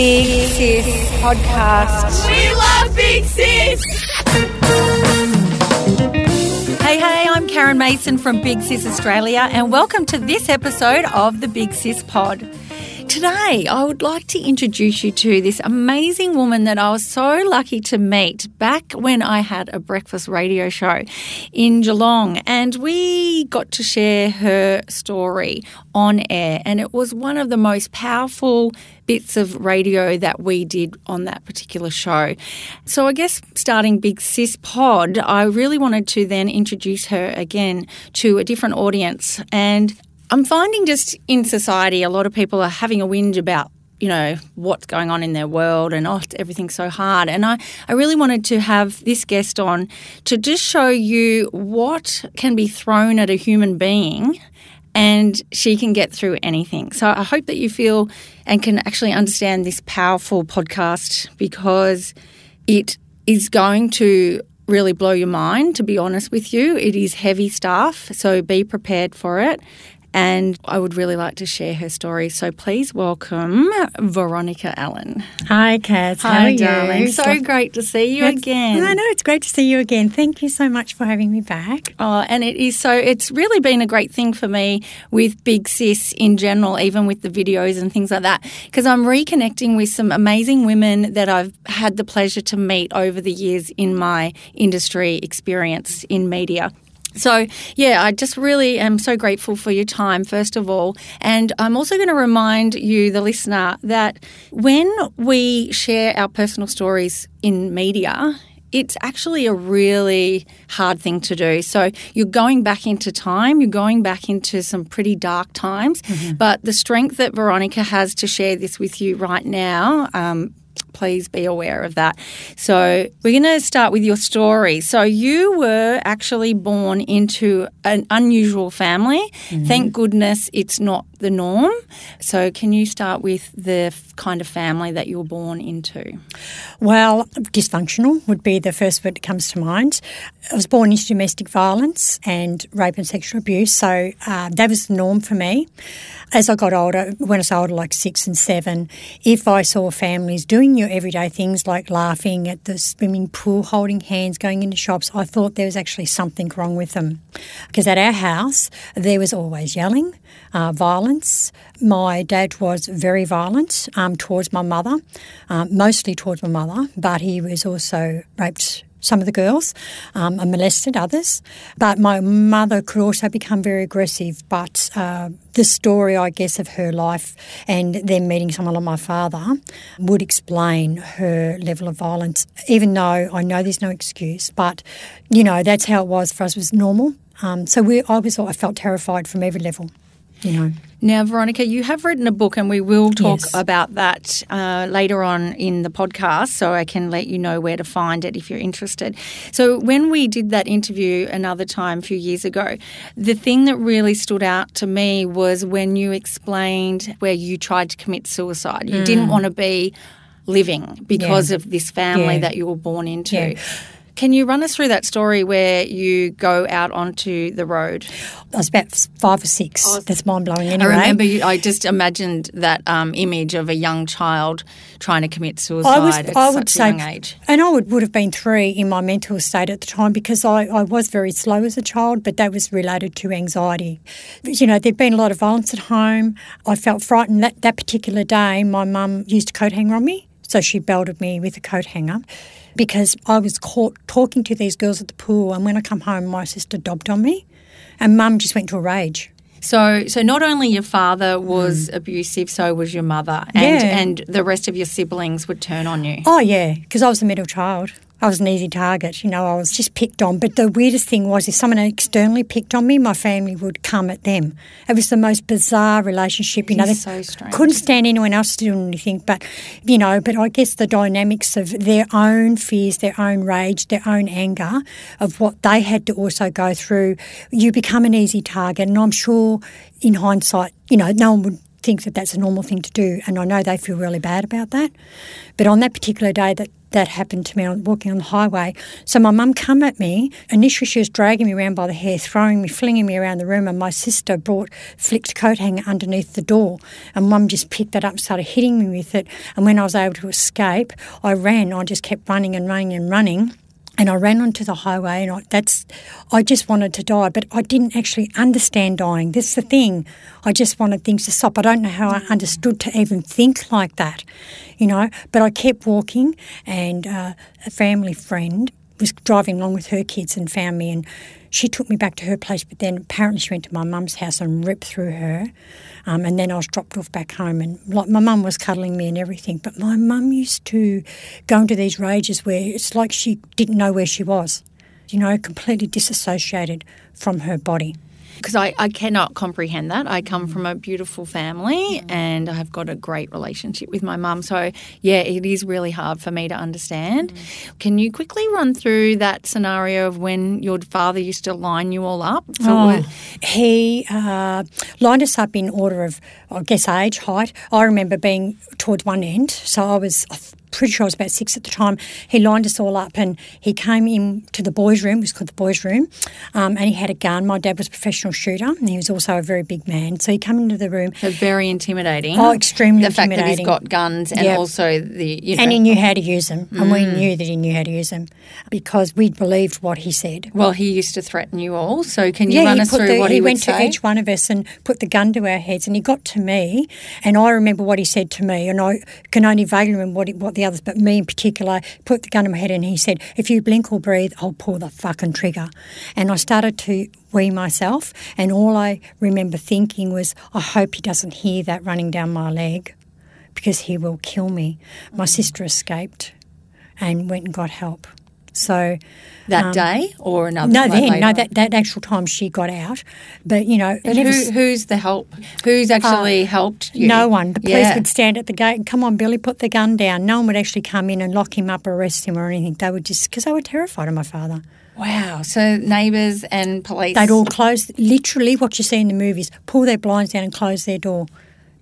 Big Sis Podcast. We love Big Sis! Hey, hey, I'm Karen Mason from Big Sis Australia, and welcome to this episode of the Big Sis Pod. Today, I would like to introduce you to this amazing woman that I was so lucky to meet back when I had a breakfast radio show in Geelong. And we got to share her story on air. And it was one of the most powerful bits of radio that we did on that particular show. So, I guess starting Big Sis Pod, I really wanted to then introduce her again to a different audience. And I'm finding just in society, a lot of people are having a whinge about you know what's going on in their world and oh everything's so hard. And I, I really wanted to have this guest on to just show you what can be thrown at a human being and she can get through anything. So i hope that you feel and can actually understand this powerful podcast because it is going to really blow your mind to be honest with you. It is heavy stuff so be prepared for it and I would really like to share her story. So please welcome Veronica Allen. Hi, Kaz. How Hi, are you? darling. So great to see you It's- again. I know it's great to see you again. Thank you so much for having me back. Oh, and it is so, it's really been a great thing for me with Big Sis in general, even with the videos and things like that, because I'm reconnecting with some amazing women that I've had the pleasure to meet over the years in my industry experience in media. So, yeah, I just really am so grateful for your time, first of all. And I'm also going to remind you, the listener, that when we share our personal stories in media, it's actually a really hard thing to do. So you're going back into time, you're going back into some pretty dark times, but the strength that Veronica has to share this with you right now. Um, Please be aware of that. So, we're going to start with your story. So, you were actually born into an unusual family. Thank goodness it's not the norm. So, can you start with the kind of family that you were born into? Well, dysfunctional would be the first word that comes to mind. I was born into domestic violence and rape and sexual abuse, so uh, that was the norm for me. As I got older, when I was older, like six and seven, if I saw families doing your everyday things like laughing at the swimming pool, holding hands, going into shops, I thought there was actually something wrong with them. Because at our house, there was always yelling, uh, violence. My dad was very violent um, towards my mother, um, mostly towards my mother, but he was also raped some of the girls um, and molested others. But my mother could also become very aggressive. But uh, the story, I guess, of her life and then meeting someone like my father would explain her level of violence, even though I know there's no excuse. But, you know, that's how it was for us, was normal. Um, so we, I was, I felt terrified from every level, you know. Now, Veronica, you have written a book, and we will talk Yes. about that uh, later on in the podcast, so I can let you know where to find it if you're interested. So, when we did that interview another time a few years ago, the thing that really stood out to me was when you explained where you tried to commit suicide. You didn't want to be living because Yeah. of this family Yeah. that you were born into. Yeah. Can you run us through that story where you go out onto the road? I was about five or six. That's mind blowing I remember you, I just imagined that um, image of a young child trying to commit suicide I was, at I such would a say, young age. and I would, would have been three in my mental state at the time because I, I was very slow as a child, but that was related to anxiety. You know, there'd been a lot of violence at home. I felt frightened. That, that particular day, my mum used a coat hanger on me, so she belted me with a coat hanger because I was caught talking to these girls at the pool, and when I come home, my sister dobbed on me, and mum just went to a rage. So, so not only your father was abusive, so was your mother, and Mm. Yeah. and the rest of your siblings would turn on you. Oh, yeah, because I was the middle child. I was an easy target, you know, I was just picked on. But the weirdest thing was if someone externally picked on me, my family would come at them. It was the most bizarre relationship, you know. they so strange. Couldn't stand anyone else doing anything, but, you know, but I guess the dynamics of their own fears, their own rage, their own anger, of what they had to also go through, you become an easy target. And I'm sure in hindsight, you know, no one would think that that's a normal thing to do, and I know they feel really bad about that. But on that particular day, that that happened to me on walking on the highway. So my mum come at me. Initially, she was dragging me around by the hair, throwing me, flinging me around the room, and my sister brought flicked coat hanger underneath the door, and mum just picked that up and started hitting me with it. And when I was able to escape, I ran. I just kept running and running and running and I ran onto the highway, and I, that's I just wanted to die, but I didn't actually understand dying. That's the thing. I just wanted things to stop. I don't know how I understood to even think like that, you know. But I kept walking, and uh, a family friend was driving along with her kids and found me, and she took me back to her place. But then apparently she went to my mum's house and ripped through her. Um, and then I was dropped off back home, and like my mum was cuddling me and everything. But my mum used to go into these rages where it's like she didn't know where she was, you know, completely disassociated from her body because I, I cannot comprehend that. I come from a beautiful family and I've got a great relationship with my mum. So, yeah, it is really hard for me to understand. Mm. Can you quickly run through that scenario of when your father used to line you all up? Oh, he uh, lined us up in order of, I guess, age, height. I remember being towards one end. So I was pretty sure I was about six at the time. He lined us all up and he came in to the boys' room, it was called the boys' room, um, and he had a gun. My dad was a professional shooter and he was also a very big man. So he came into the room. So very intimidating. Oh, extremely the intimidating. fact that he's got guns and yep. also the, you know. And he knew how to use them. Mm. And we mm. knew that he knew how to use them because we believed what he said. Well, he used to threaten you all. So can you yeah, run us through the, what he, he went say? to each one of us and put the gun to our heads and he got to me and I remember what he said to me and I can only vaguely remember what, he, what the others, but me in particular put the gun in my head and he said, If you blink or breathe, I'll pull the fucking trigger. And I started to wee myself, and all I remember thinking was, I hope he doesn't hear that running down my leg because he will kill me. My sister escaped and went and got help. So that um, day or another? No, then no, that, that actual time she got out. But you know, who, who's the help? Who's actually uh, helped you? No one. The police yeah. would stand at the gate and come on, Billy, put the gun down. No one would actually come in and lock him up, or arrest him, or anything. They would just because they were terrified of my father. Wow. So neighbours and police. They'd all close. Literally, what you see in the movies: pull their blinds down and close their door.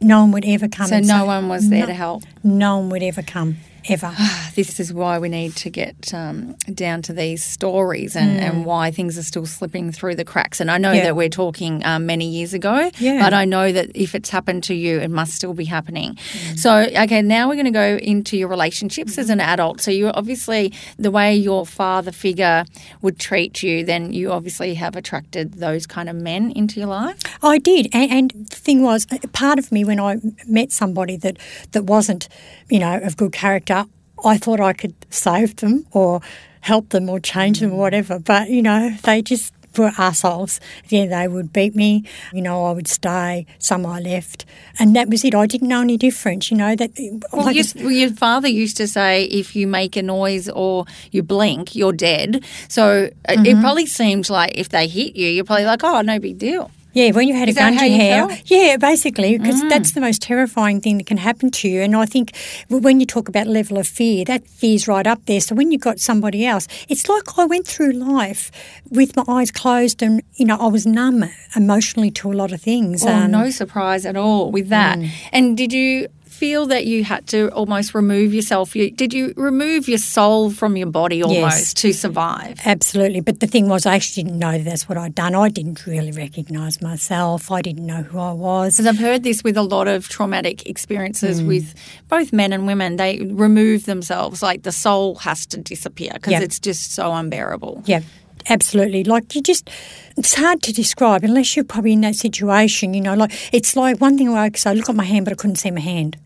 No one would ever come. So no say, one was there no, to help. No one would ever come ever. this is why we need to get um, down to these stories and, mm. and why things are still slipping through the cracks. And I know yeah. that we're talking um, many years ago, yeah. but I know that if it's happened to you, it must still be happening. Mm. So, okay, now we're going to go into your relationships mm. as an adult. So, you obviously, the way your father figure would treat you, then you obviously have attracted those kind of men into your life. I did. And, and the thing was, part of me when I met somebody that, that wasn't, you know, of good character, I thought I could save them or help them or change them or whatever. But, you know, they just were assholes. Yeah, they would beat me. You know, I would stay. Some I left, and that was it. I didn't know any difference. You know that. Well, like well, your father used to say, if you make a noise or you blink, you're dead. So mm-hmm. it probably seemed like if they hit you, you're probably like, oh, no big deal. Yeah, when you had Is a gun to your hair. Felt? Yeah, basically, because mm. that's the most terrifying thing that can happen to you. And I think when you talk about level of fear, that fear's right up there. So when you've got somebody else, it's like I went through life with my eyes closed and, you know, I was numb emotionally to a lot of things. Oh, um, no surprise at all with that. Mm. And did you feel that you had to almost remove yourself? You, did you remove your soul from your body almost yes, to survive? Absolutely. But the thing was, I actually didn't know that's what I'd done. I didn't really recognise myself. I didn't know who I was. And I've heard this with a lot of traumatic experiences mm. with both men and women. They remove themselves, like the soul has to disappear because yep. it's just so unbearable. Yeah absolutely. Like you just, it's hard to describe unless you're probably in that situation. You know, like it's like one thing where I say, look at my hand, but I couldn't see my hand.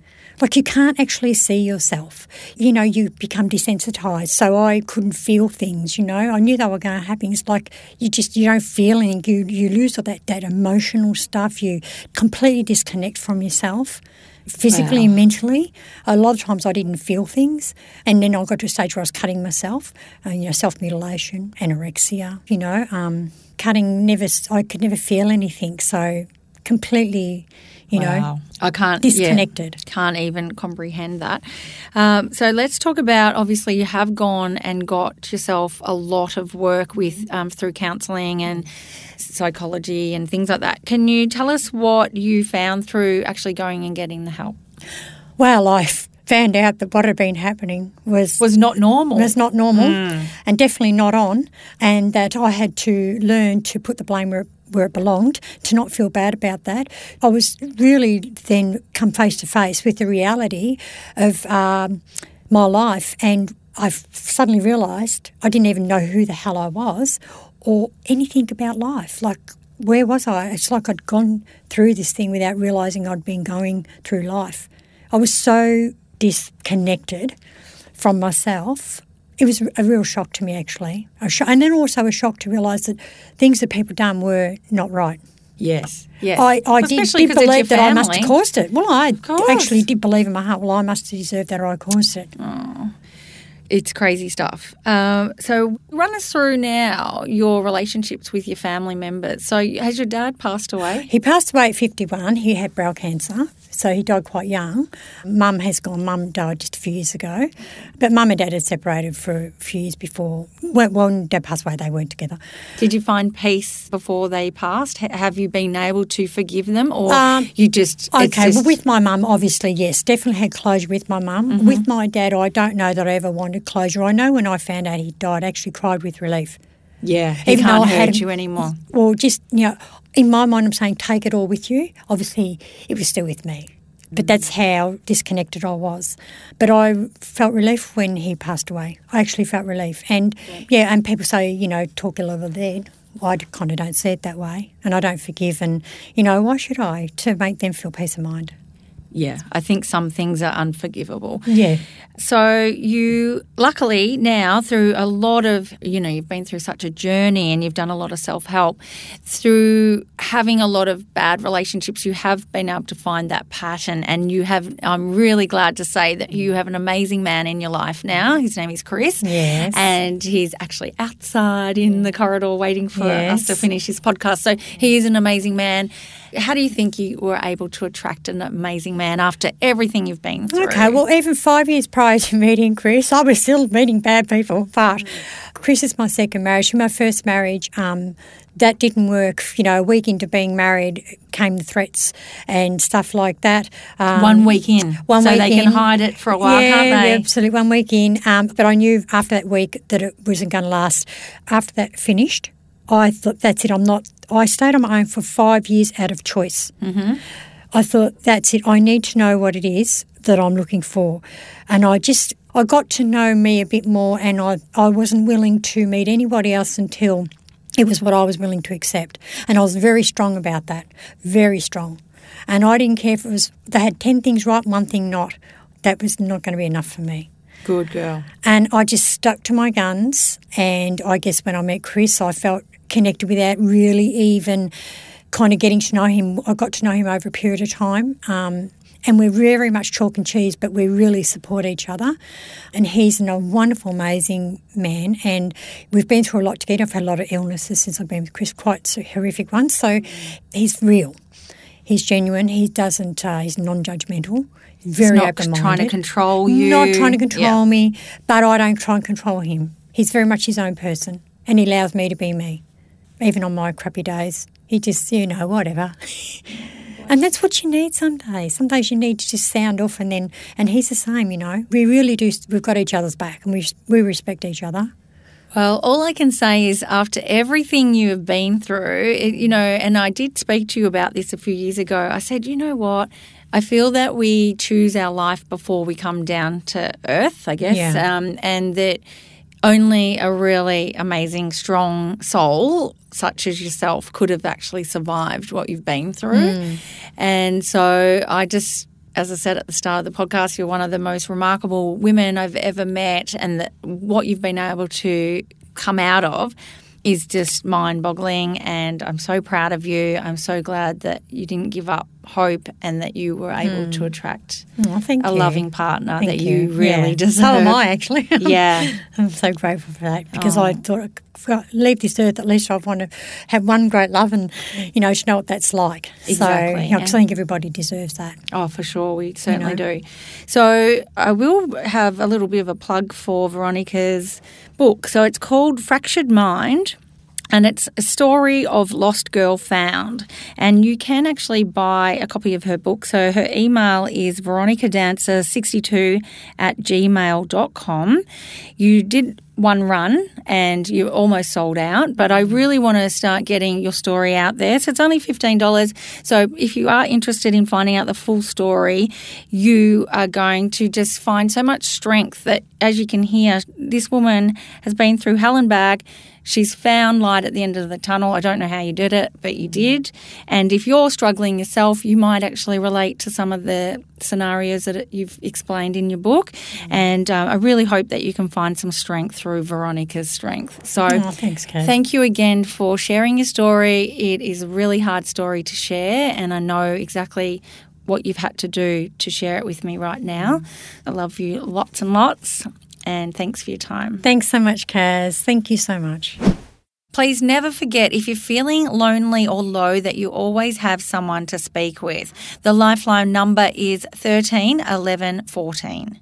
Like you can't actually see yourself. You know, you become desensitized. So I couldn't feel things, you know. I knew they were going to happen. It's like you just you don't feel anything. You you lose all that, that emotional stuff. You completely disconnect from yourself physically wow. and mentally. A lot of times I didn't feel things. And then I got to a stage where I was cutting myself, uh, you know, self mutilation, anorexia, you know, um, cutting never, I could never feel anything. So completely you know, Wow. I can't disconnected. yeah, can't even comprehend that. Um, so let's talk about. Obviously, you have gone and got yourself a lot of work with um, through counselling and psychology and things like that. Can you tell us what you found through actually going and getting the help? Well, I found out that what had been happening was Was not normal. was not normal and definitely not on, and that I had to learn to put the blame where, where it belonged, to not feel bad about that. I was really then come face to face with the reality of um, my life, and I suddenly realised I didn't even know who the hell I was or anything about life. Like, where was I? It's like I'd gone through this thing without realising I'd been going through life. I was so disconnected from myself. It was a real shock to me, actually. A sho- and then also a shock to realise that things that people done were not right. yes. Yes. I, I did, Especially did 'cause it's believe that I must have caused it. Well, I actually did believe in my heart, well, I must deserve that or I caused it. Oh, It's crazy stuff. Um, so, run us through now your relationships with your family members. So, has your dad passed away? He passed away at 51. He had bowel cancer, so he died quite young. Mum has gone. Mum died just a few years ago. But mum and dad had separated for a few years before. Well, when dad passed away, they weren't together. Did you find peace before they passed? Ha- Have you been able to forgive them, or Um, you just Okay, just- well, with my mum, obviously, yes, definitely had closure with my mum. Mm-hmm. With my dad, I don't know that I ever wanted closure. I know when I found out he died, I actually cried with relief. Yeah, he even though can't hurt you anymore. Well, just, you know, in my mind, I'm saying take it all with you. Obviously, it was still with me. But that's mm. how disconnected I was. But I felt relief when he passed away. I actually felt relief. And yeah, and people say, you know, talk ill of the dead. I kind of don't see it that way. And I don't forgive. And, you know, why should I? To make them feel peace of mind. Yeah, I think some things are unforgivable. Yeah. So you luckily now through a lot of you know you've been through such a journey and you've done a lot of self-help through having a lot of bad relationships you have been able to find that pattern and you have I'm really glad to say that you have an amazing man in your life now his name is Chris Yes. and he's actually outside in the corridor waiting for us to finish his podcast so he is an amazing man how do you think you were able to attract an amazing man after everything you've been through Okay, well, even five years prior to meeting Chris, I was still meeting bad people. But Chris is my second marriage. My first marriage, um, that didn't work. You know, a week into being married came the threats and stuff like that. Um, One week in, One so week they can hide it for a while, yeah, can't they? Yeah, absolutely. One week in. Um, but I knew after that week that it wasn't going to last. After that finished, I thought, that's it. I'm not. I stayed on my own for five years out of choice. Mm-hmm. I thought, that's it. I need to know what it is that I'm looking for. And I just, I got to know me a bit more and I, I wasn't willing to meet anybody else until it was what I was willing to accept. And I was very strong about that, very strong. And I didn't care if it was, they had 10 things right, one thing not. That was not going to be enough for me. Good girl. And I just stuck to my guns. And I guess when I met Chris, I felt connected without really even kind of getting to know him. I got to know him over a period of time. Um, and we're very much chalk and cheese, but we really support each other. And he's a wonderful, amazing man. And we've been through a lot together. I've had a lot of illnesses since I've been with Chris, quite so horrific ones. So he's real. He's genuine. He doesn't. Uh, he's non-judgmental. Very not open-minded. trying to control you. Not trying to control Yeah. me, but I don't try and control him. He's very much his own person, and he allows me to be me, even on my crappy days. He just, you know, whatever. and that's what you need some days. Some days you need to just sound off, and then, and he's the same, you know. We really do. We've got each other's back, and we we respect each other. Well, all I can say is after everything you have been through, it, you know, and I did speak to you about this a few years ago. I said, you know what? I feel that we choose our life before we come down to earth, I guess, Yeah. um, and that only a really amazing, strong soul such as yourself could have actually survived what you've been through. Hmm. And so I just as I said at the start of the podcast, you're one of the most remarkable women I've ever met, and that what you've been able to come out of is just mind boggling. And I'm so proud of you. I'm so glad that you didn't give up hope and that you were able to hmm. attract Oh, a you. loving partner Thank that you, you. really Yeah. deserve. So am I, actually. Yeah. I'm so grateful for that because I oh. thought leave this earth, at least I want to have one great love and, you know, to know what that's like. Exactly, So, you know, I think everybody deserves that. Oh, for sure. We certainly know. do. So, I will have a little bit of a plug for Veronica's book. So, it's called Fractured Mind. And it's a story of Lost Girl Found. And you can actually buy a copy of her book. So her email is veronicadancer62 at gmail.com. You did one run and you almost sold out, but I really want to start getting your story out there. So it's only $15. So if you are interested in finding out the full story, you are going to just find so much strength that, as you can hear, this woman has been through hell and back. She's found light at the end of the tunnel. I don't know how you did it, but you did. And if you're struggling yourself, you might actually relate to some of the scenarios that you've explained in your book. And um, I really hope that you can find some strength through Veronica's strength. So, Oh, thanks, Kate. thank you again for sharing your story. It is a really hard story to share, and I know exactly what you've had to do to share it with me right now. I love you lots and lots, and thanks for your time. Thanks so much, Kaz. Thank you so much. Please never forget if you're feeling lonely or low that you always have someone to speak with. The Lifeline number is 13 11 14.